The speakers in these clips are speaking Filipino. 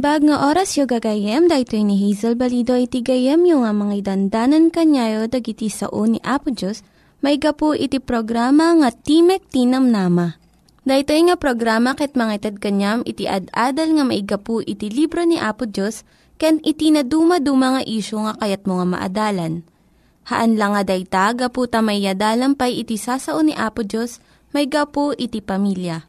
Naimbag nga oras yung gagayem, dahil ni Hazel Balido iti gayem yung nga mga dandanan kanyayo dagiti sao ni Apo Diyos, may gapu iti programa nga Timek Tinam Nama. Dahil nga programa ket mga itad kanyam iti ad-adal nga may gapu iti libro ni Apo Diyos, ken iti na dumaduma nga isyo nga kayat mo nga maadalan. Haan lang nga dayta, gapu tamay yadalam iti sasao ni Apo Diyos, may gapu iti pamilya.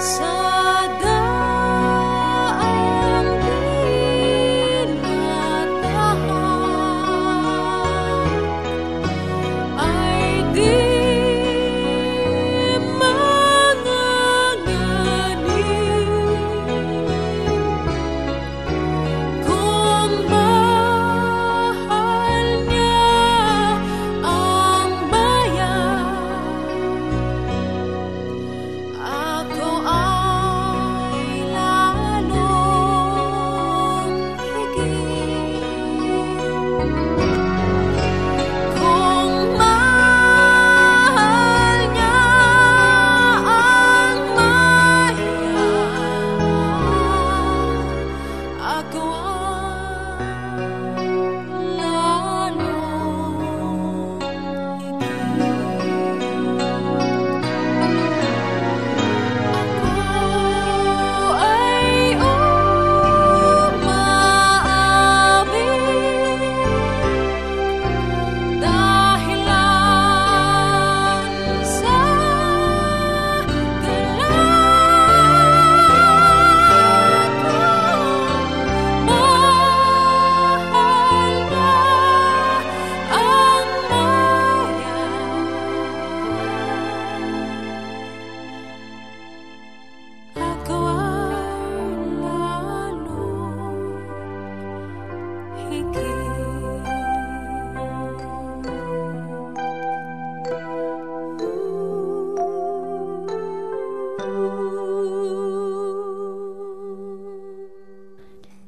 So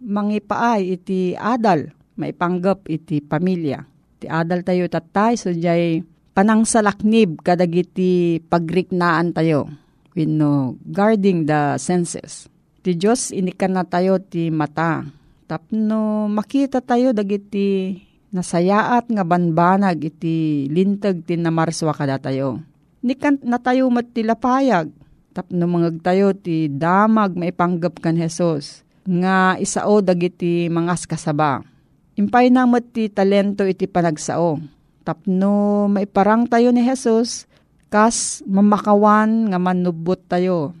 mangipaay iti adal maipanggap iti pamilya. Iti adal tayo tatay so jay panangsalaknib kadag iti pagriknaan tayo when no guarding the senses. Ti Diyos inikan na tayo ti mata. Tapno makita tayo dagiti nasayaat nga banbanag iti lintag ti namarswa kada tayo. Nikan na tayo mat ti lapayag. Tapno mangag tayo ti damag maipanggap kan Jesus nga isao dagiti mangas kasaba. Impay namot ti talento iti panagsao. Tapno maiparang tayo ni Jesus, kas mamakawan nga manubot tayo.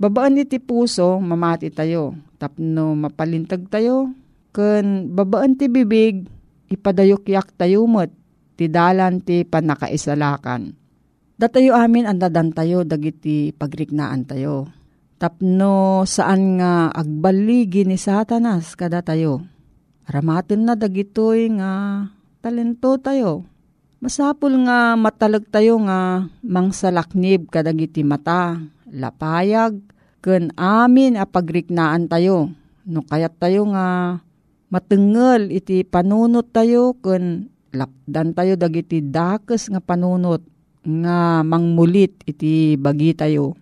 Babaan iti puso, mamati tayo. Tapno mapalintag tayo. Kun babaan ti bibig, ipadayok-yak tayo mo't ti dalan ti panakaisalakan. Datayo amin ang dadan tayo, dagiti pagriknaan tayo tapno saan nga agbaligi ni satanas kada tayo. Ramatin na dagitoy nga talento tayo. Masapul nga matalag tayo nga mangsalaknib kadagiti mata, lapayag, ken amin a pagriknaan tayo. No kayat tayo nga matengel iti panunot tayo ken lapdan tayo dagiti dakes nga panunot nga mangmulit iti bagi tayo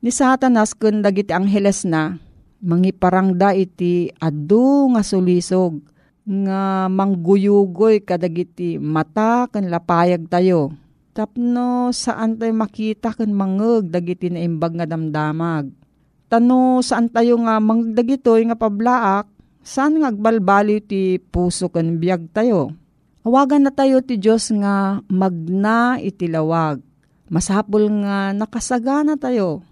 Ni satanas kun dagiti angheles na, mangiparangda iti adu nga sulisog, nga mangguyugoy kadagiti mata kan lapayag tayo. Tapno saan tayo makita kan mangeg dagiti naimbag nga damdamag. Tano saan tayo nga mangdagitoy nga pablaak, saan nga agbalbali ti puso kan biyag tayo. Awagan na tayo ti Diyos nga magna iti lawag. Masapul nga nakasagana tayo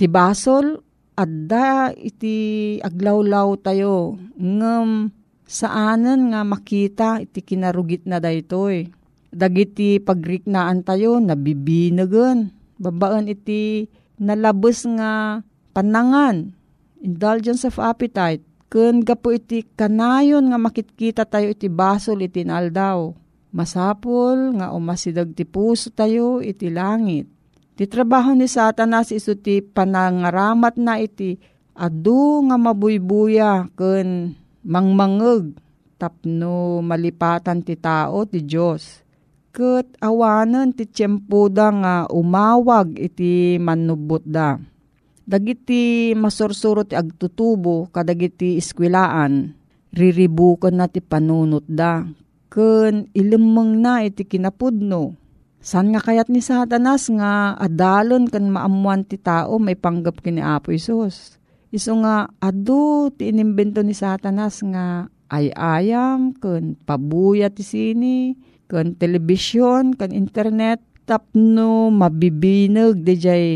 Ti basol, adda iti aglawlaw tayo. Ngam saanan nga makita iti kinarugit na daytoy. Dagiti pagriknaan tayo, nabibinagan. Babaan iti nalabos nga panangan. Indulgence of appetite. Kun gapo iti kanayon nga makitkita tayo iti basol iti naldaw. Masapol nga umasidag ti puso tayo iti langit Ti trabaho ni Satanas iso ti panangaramat na iti adu nga mabuybuya ken mangmangeg tapno malipatan ti tao ti Dios. Ket awanen ti tiyempuda nga umawag iti manubot da. Dagiti masursuro ti agtutubo kadagiti iskwilaan riribukan na ti panunot da. Ken ilimeng na iti kinapudno San nga kayat ni Satanas nga adalon kan maamuan ti tao may panggap kini Apo Isus. Iso nga adu ti inimbento ni Satanas nga ay ayam kun pabuya ti sini kun telebisyon kun internet tapno mabibinag di jay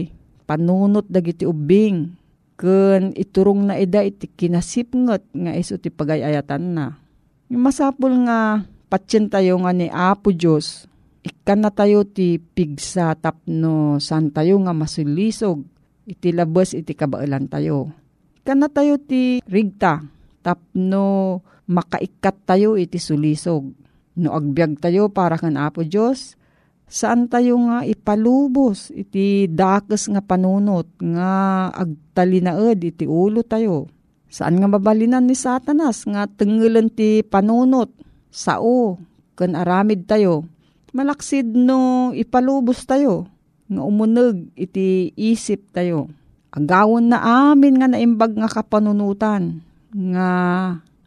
panunot dagiti ubing kun iturong na ida iti kinasipngot nga iso ti pagayayatan na. Masapul nga patsin nga ni Apo Diyos ikan na tayo ti pigsa tapno san tayo nga masulisog iti labas iti kabailan tayo. Ikan na tayo ti rigta tapno makaikat tayo iti sulisog. No agbyag tayo para kan Apo Diyos, saan tayo nga ipalubos iti dakes nga panunot nga agtalinaed iti ulo tayo. Saan nga mabalinan ni Satanas nga tengelan ti panunot sao ken aramid tayo. Malaksid no ipalubos tayo nga umuneg iti isip tayo. Agawon na amin nga naimbag nga kapanunutan nga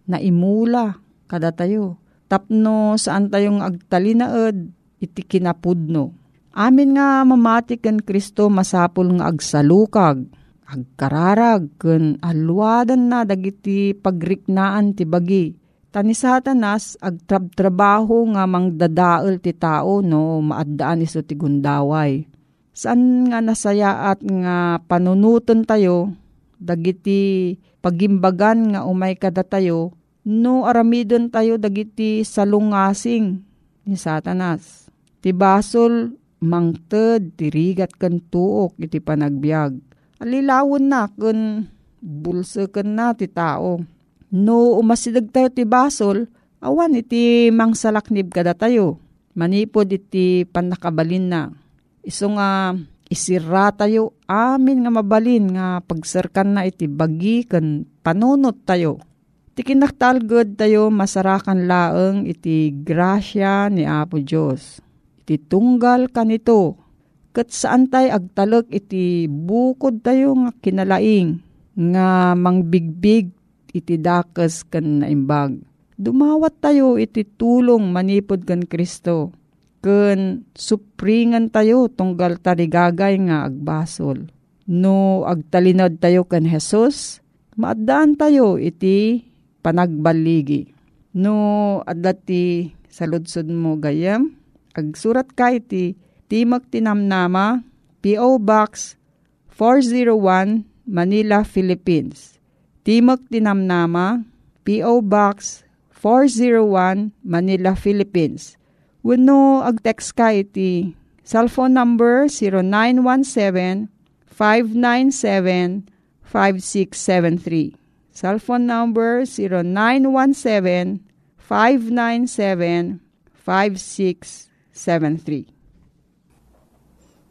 naimula kada tayo tapno saan tayong agtalinaed iti kinapudno. Amin nga mamati ken Kristo masapul nga agsalukag, agkararag ken alwadan na dagiti pagriknaan ti bagi. Tani satanas agtrab-trabaho nga mangdadael ti tao no maaddaan iso ti gundaway. Saan nga nasayaat nga panunutan tayo dagiti pagimbagan nga umay kada tayo no aramidon tayo dagiti salungasing ni satanas. Ti basol mangted tirigat kan tuok iti panagbiag. Alilawon na kun bulsa kan na ti tao. No umasidag tayo ti basol, awan iti mangsalaknib kada tayo. Manipod iti panakabalin na. Iso nga isira tayo amin nga mabalin nga pagsarkan na iti bagi kan panunot tayo Ti kinaktalgod tayo masarakan laeng iti grasya ni Apo Diyos. Iti tunggal kanito. Kat saan tayo agtalog iti bukod tayo nga kinalaing nga mangbigbig iti dakes kan naimbag. Dumawat tayo iti tulong manipod kan Kristo. Ken supringan tayo tunggal tarigagay nga agbasol. No agtalinod tayo kan Jesus, maadaan tayo iti panagbaligi. No, adati sa ludsod mo gayam, agsurat ka iti Timog Tinamnama, P.O. Box 401, Manila, Philippines. Timog Tinamnama, P.O. Box 401, Manila, Philippines. Wano ag-text ka iti cellphone number 0917 597 5673 Cellphone number 0917-597-5673.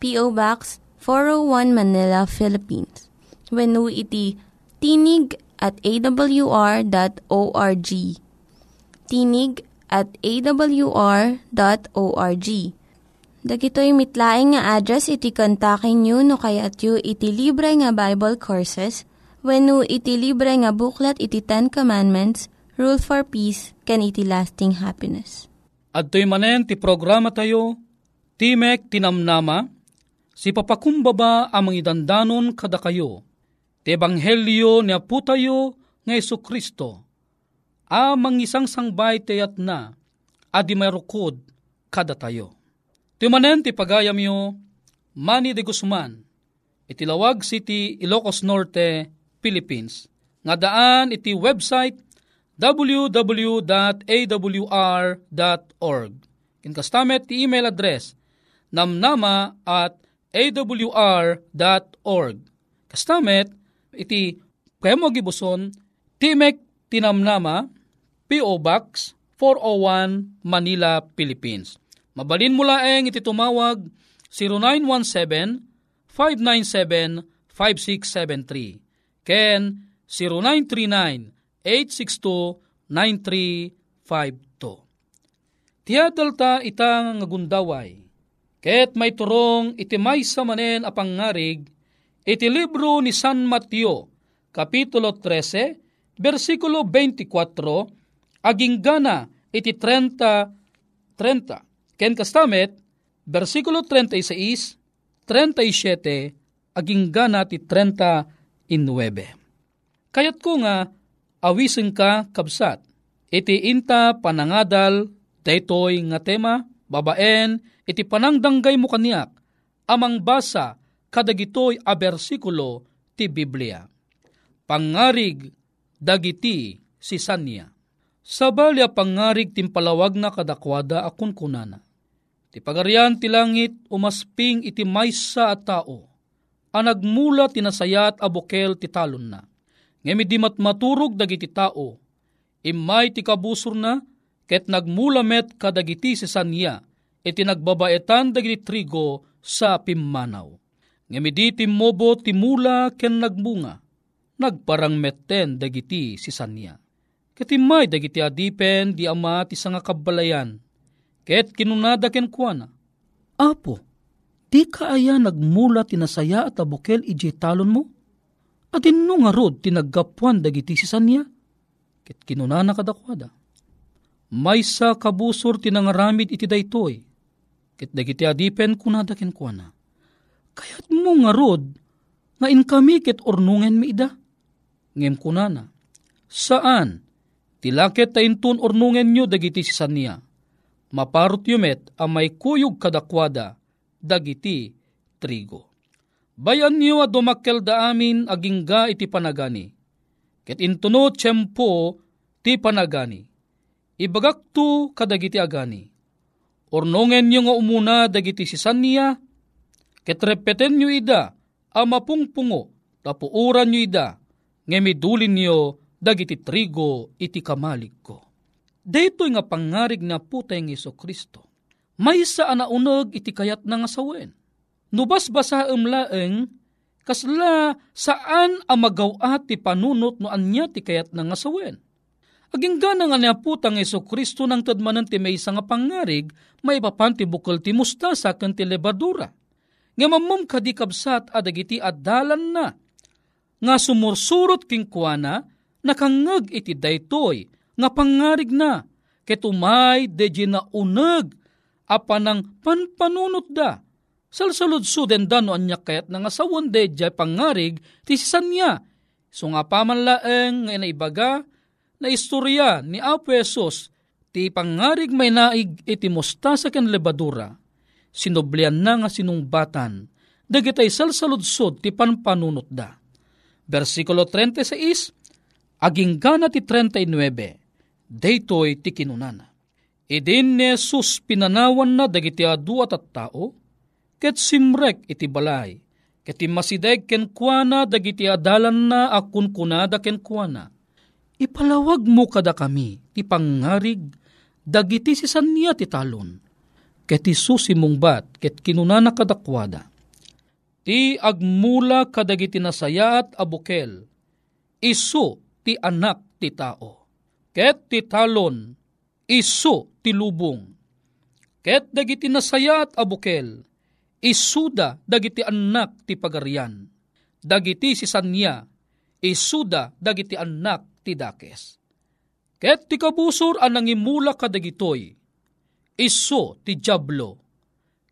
P.O. Box 401 Manila, Philippines. When iti tinig at awr.org. Tinig at awr.org Dagitoy mitlaing nga address iti kontakin nyo no kayat yu iti libre nga Bible Courses when no iti libre nga buklat iti Ten Commandments, Rule for Peace, can iti lasting happiness. At manen ti programa tayo, Timek Tinamnama, si papakumbaba amang idandanon kada kayo, ti Ebanghelyo ni Apo tayo nga Iso Kristo, amang isang sangbay tayat na, adi marukod kada tayo Timanen ti pagayam yo, Manny de Guzman, itilawag City, Ilocos Norte, Philippines. Nga daan iti website www.awr.org. Kinkastamet ti email address namnama at awr.org. Kastamet iti kaymo gibuson Timek Tinamnama P.O. Box 401 Manila, Philippines. Mabalin mo laeng iti tumawag 0917-597-5673. Ken 0939-862-9352. Tiyadal ta itang ngagundaway. Ket may turong iti may manen apangarig iti libro ni San Mateo, Kapitulo 13, versikulo 24, aging gana iti 30, 30 Ken kastamet, versikulo 36, 37, aging gana ti 39. Kayat ko nga, awisin ka kabsat, iti inta panangadal daytoy nga tema babaen iti panangdanggay mo kaniak amang basa kadagitoy a bersikulo ti Biblia. Pangarig dagiti si Sanya. Sabalya pangarig timpalawag na kadakwada akun kunana. Ti pagarian ti langit umasping iti maysa at tao. Anagmula tinasayat abukel ti talon na. Ngemi di maturog dagiti tao. Imay ti kabusor na ket nagmula met kadagiti si Sanya iti nagbabaetan dagiti trigo sa pimmanaw. Ngemi di timobo timula ken nagbunga. Nagparang metten dagiti si Sanya Katimay dagiti adipen di ama ti nga kabalayan. Ket kinunada ken kuana. Apo, di ka aya nagmula tinasaya at abukel iji talon mo? At ino nga rod tinaggapuan dagiti si sanya? Ket kinunana kadakwada. May sa kabusor tinangaramid iti daytoy. Ket dagiti adipen kunada kuana. Kayat mo nga rod nga in kami ket ornungen mi ida. Ngem kunana. Saan? Tilaket ta intun ornungen nyo dagiti si sanya. Maparot yumet ang may kuyog kadakwada dagiti trigo. Bayan niyo a dumakkel da amin agingga iti panagani. Ket intuno tiyempo ti panagani. Ibagak tu kadagiti agani. Ornongen niyo nga umuna dagiti si sanya. Ket repeten niyo ida a mapungpungo tapuuran niyo ida ngemidulin niyo dagiti trigo iti kamalig ko. Daytoy nga pangarig na putay ng Iso Kristo. May sa anaunog iti kayat na nga sawen. Nubas basa umlaeng kasla saan ang magawat ti panunot no anya ti kayat na nga sawen. Aging gana nga putang Iso Kristo nang tadmanan ti may nga pangarig, may papanti bukol ti mustasa kan ti lebadura. Nga mamum kadikabsat adagiti adalan na. Nga sumursurot king kuana, nakangag iti daytoy nga pangarig na ket umay deje na uneg apan ng panpanunot da salsalud suden da no anya kayat nga sawon deje pangarig ti sisanya so nga paman laeng nga inaibaga na istorya ni Apo ti pangarig may naig iti mostasa ken lebadura sinoblian na nga sinungbatan dagitay salsaludsod ti panpanunot da versikulo 36 aging gana ti 39, daytoy ti kinunana. Idin ni Jesus pinanawan na dagiti adu at tao, ket simrek iti balay, ket masideg ken kuana dagiti adalan na akun kunada ken kuana. Ipalawag mo kada kami, ti pangarig, dagiti si sanya ti talon, ket isusi mong bat, ket kinunana kadakwada. Ti agmula kadagiti nasayat abukel, isu ti anak ti tao. Ket ti talon, isu ti lubong. Ket dagiti nasayat abukel, isuda dagiti anak ti pagarian. Dagiti si sanya, isuda dagiti anak ti dakes. Ket ti kabusor ang nangimula kadagitoy, isu ti jablo.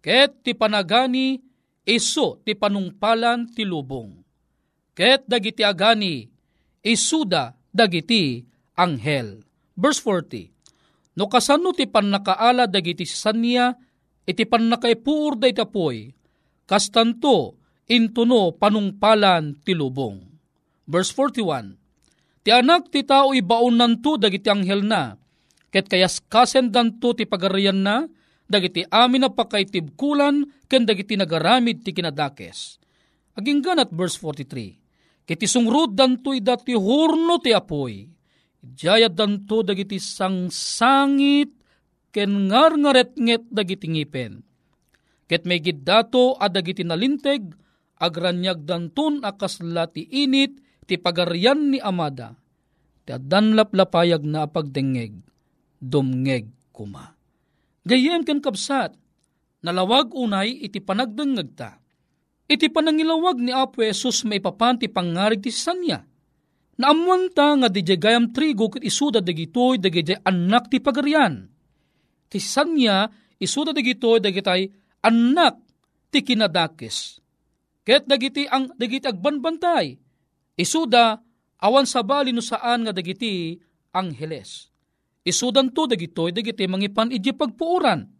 Ket ti panagani, isu ti panungpalan ti lubong. Ket dagiti agani, isuda dagiti anghel. Verse 40, No kasano ti pannakaala dagiti sanya, iti pannakaipuur da itapoy, kastanto intuno panungpalan ti lubong. Verse 41, Ti anak ti tao ibaon nanto dagiti anghel na, ket kayas kasen danto ti pagarian na, dagiti amin na pakaitibkulan, ken dagiti nagaramid ti kinadakes. Aging ganat verse 43, Kiti sungrod danto dati hurno ti apoy. Jayat danto dagiti sangsangit ken ngar ngaret nget dagiti ngipen. Ket may giddato a dagiti nalinteg agranyag danton akasla ti init ti pagarian ni amada. Ti addan laplapayag na pagdengeg dumngeg kuma. Gayem ken kapsat, nalawag unay iti panagdengeg ta Iti panangilawag ni Apo Jesus may papanti pangarig ti sanya. Naamwanta nga di gayam trigo kit isuda dagitoy dagiti anak ti pagarian. Ti sanya isuda dagitoy dagitay anak ti kinadakis. Ket dagiti ang dagiti agbanbantay. Isuda awan sabali no saan nga dagiti angheles. Isudan to dagitoy dagiti mangipan iji pagpuuran.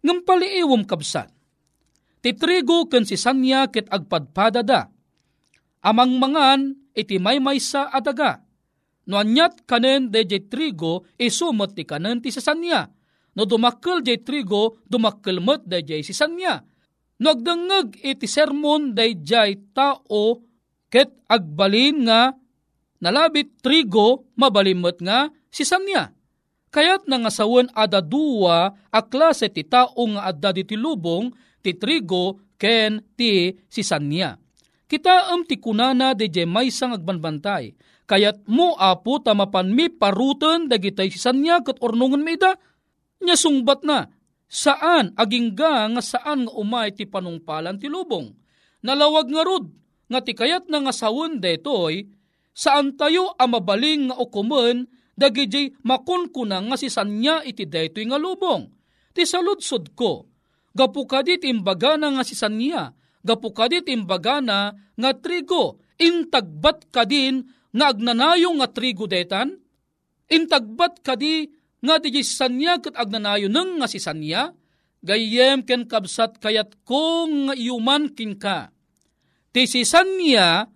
Ngam paliiwom kabsat. Ti trigo ken si sanya ket agpadpadada. Amang mangan iti may sa adaga. No anyat kanen de trigo isumot ti kanen ti sasanya. No dumakkel jay trigo dumakkel met de si sanya. No agdangag iti sermon de tao ket agbalin nga nalabit trigo mabalimot nga si sanya. Kayat nga sawen ada duwa a klase ti tao nga adda ti lubong ti trigo ken ti si sanya. Kita am ti kunana de may sang agbanbantay. Kayat mo apo tamapan mi paruten dagitay sisanya kat ornungan mi da. Nya sungbat na. Saan agingga nga saan nga umay ti panungpalan ti lubong. Nalawag nga rod nga ti kayat na nga sawon detoy saan tayo amabaling nga ukumen dagiti makunkuna nga si sanya iti detoy nga lubong. Ti saludsod ko, gapu kadit imbaga na nga si sanya, gapu kadit imbagana nga trigo, intagbat kadin nga agnanayo nga trigo detan, intagbat kadi nga di sanya kat agnanayo nang nga si sanya, gayem ken kabsat kayat kong nga iuman kin ka. Ti si sanya,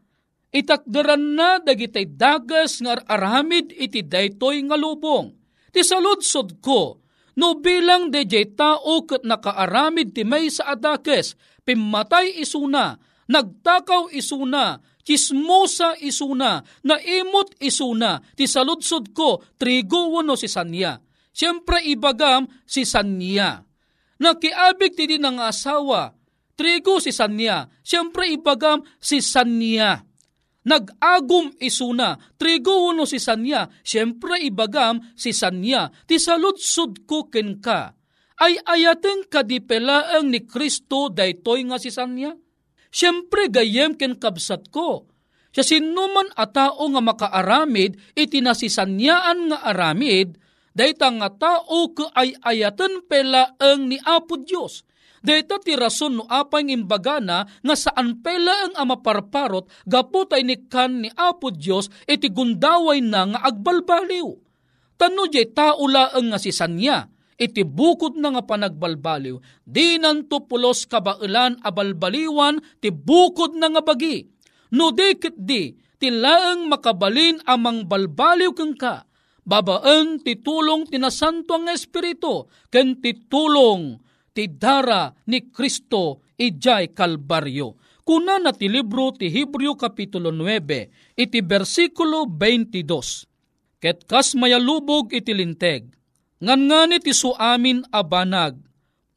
itakdaran na dagitay dagas nga aramid iti daytoy nga lubong. Ti saludsod ko, no bilang dejay tao kat nakaaramid ti may sa adakes, pimatay isuna, nagtakaw isuna, chismosa isuna, naimot isuna, ti saludsod ko, trigo wano si Sanya. Siyempre ibagam si Sanya. Nakiabig ti din ng asawa, trigo si Sanya. Siyempre ibagam si Sanya. Nag-agum isuna, trigo wano si Sanya. Siyempre ibagam si Sanya. Ti saludsod ko ken ka ay ayaten kadipelaang ni Kristo daytoy nga si Sanya? Siyempre gayem ken kabsat ko. Siya sinuman a tao nga makaaramid iti nasisanyaan nga aramid, dayta nga tao ka ay ayaten pelaang ni Apo Diyos. Dayta ti rason no apay imbagana nga saan pela ang amaparparot gaputay ni kan ni Apo Diyos iti gundaway na nga agbalbaliw. Tano jay tao laang nga si Sanya, iti bukod na nga panagbalbaliw, di nanto pulos kabailan abalbaliwan, ti bukod na nga bagi. No dikit di, ti laang makabalin amang balbaliw kang ka, babaan ti tulong tinasanto ang Espiritu, ken ti tulong ti dara ni Kristo ijay kalbaryo. Kuna na ti libro ti Hebreo Kapitulo 9, iti versikulo 22. Ket kas mayalubog iti linteg, Ngan nga ti amin abanag,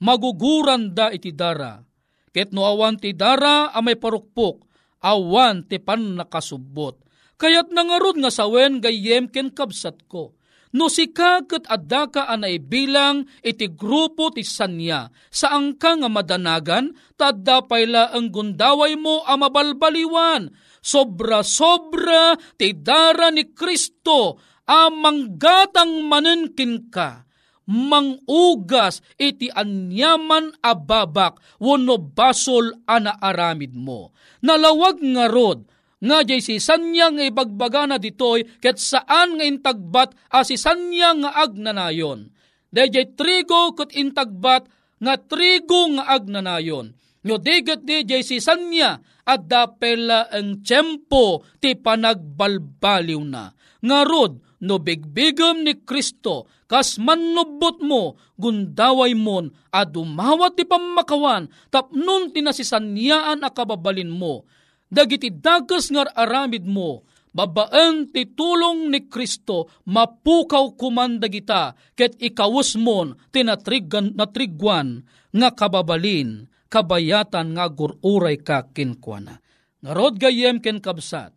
maguguran da iti dara. Ket no awan ti dara amay parukpok, awan ti pan nakasubot. Kayat nangarod nga sawen gayem ken kabsat ko. No si kakat adda ka anay bilang iti grupo ti sanya, saan ka nga madanagan, tadda payla ang gundaway mo a mabalbaliwan. Sobra-sobra ti dara ni Kristo, amang gatang manenkin ka, mangugas iti anyaman ababak wano basol ana aramid mo. Nalawag nga rod, nga jay si sanya nga ibagbaga na ditoy ket saan nga intagbat a si sanya nga agnanayon. Dayjay trigo ket intagbat nga trigo nga agnanayon. No digat di jay si sanya at dapela ang tiyempo ti panagbalbaliw na. Nga rod, no bigbigam ni Kristo, kas manubot mo, gundaway mon, a dumawat ti pamakawan, tapnon tinasisanyaan a kababalin mo, dagiti dagas ngar aramid mo, babaan ti tulong ni Kristo, mapukaw kumanda kita, ket ikawus mon, tinatrigan natrigwan, nga kababalin, kabayatan nga gururay ka kinkwana. Narod gayem ken kabsat,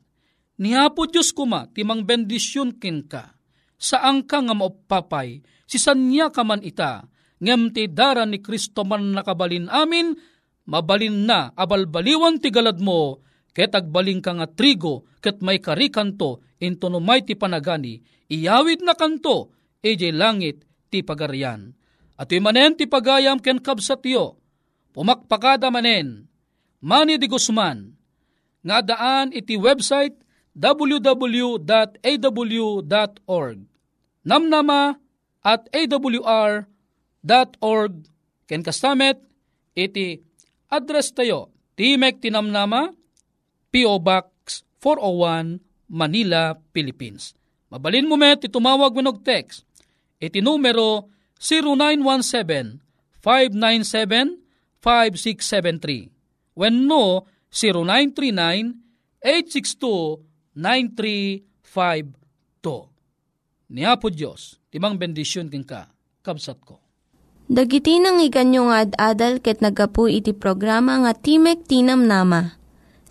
Nihapo Diyos kuma, timang bendisyon kin ka. Saan ka nga maupapay, si sanya ka man ita, ngem ti dara ni Kristo man nakabalin amin, mabalin na abalbaliwan ti galad mo, ket agbaling ka nga trigo, ket may karikanto, into no ti panagani, iyawid na kanto, ejay langit ti pagarian. At manen ti pagayam ken kabsat yo, pumakpakada manen, Manny de Guzman, nga daan iti website www.aw.org. Namnama, at awr.org ken kastamet iti address tayo Timek Tinamnama P.O. Box 401 Manila, Philippines. Mabalin mo met itumawag mo text iti numero 0917-597-5673 when no 0939-862-9352 Niya po Diyos, timang bendisyon king ka, kabsat ko. Dagiti nang iganyo nga ad-adal ket nagapu iti programa nga Timek Tinam Nama.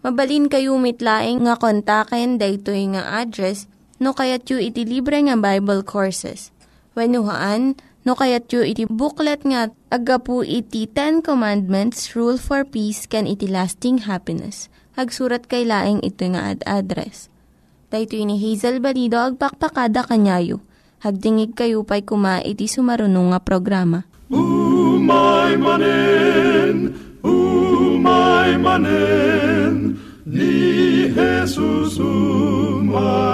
Mabalin kayo mitlaing nga kontaken daytoy nga address no kayat yu iti libre nga Bible Courses. When haan, no kayat yu iti booklet nga agapu iti Ten Commandments, Rule for Peace, can iti lasting happiness. Hagsurat kay laing ito nga ad address. Daytoy ni Hazel Balido agpakpakada kanyayo. Hagdingig kayo pa'y kuma iti sumarunong nga programa. Umay manen, umay maimanen, ni Jesus umaimane.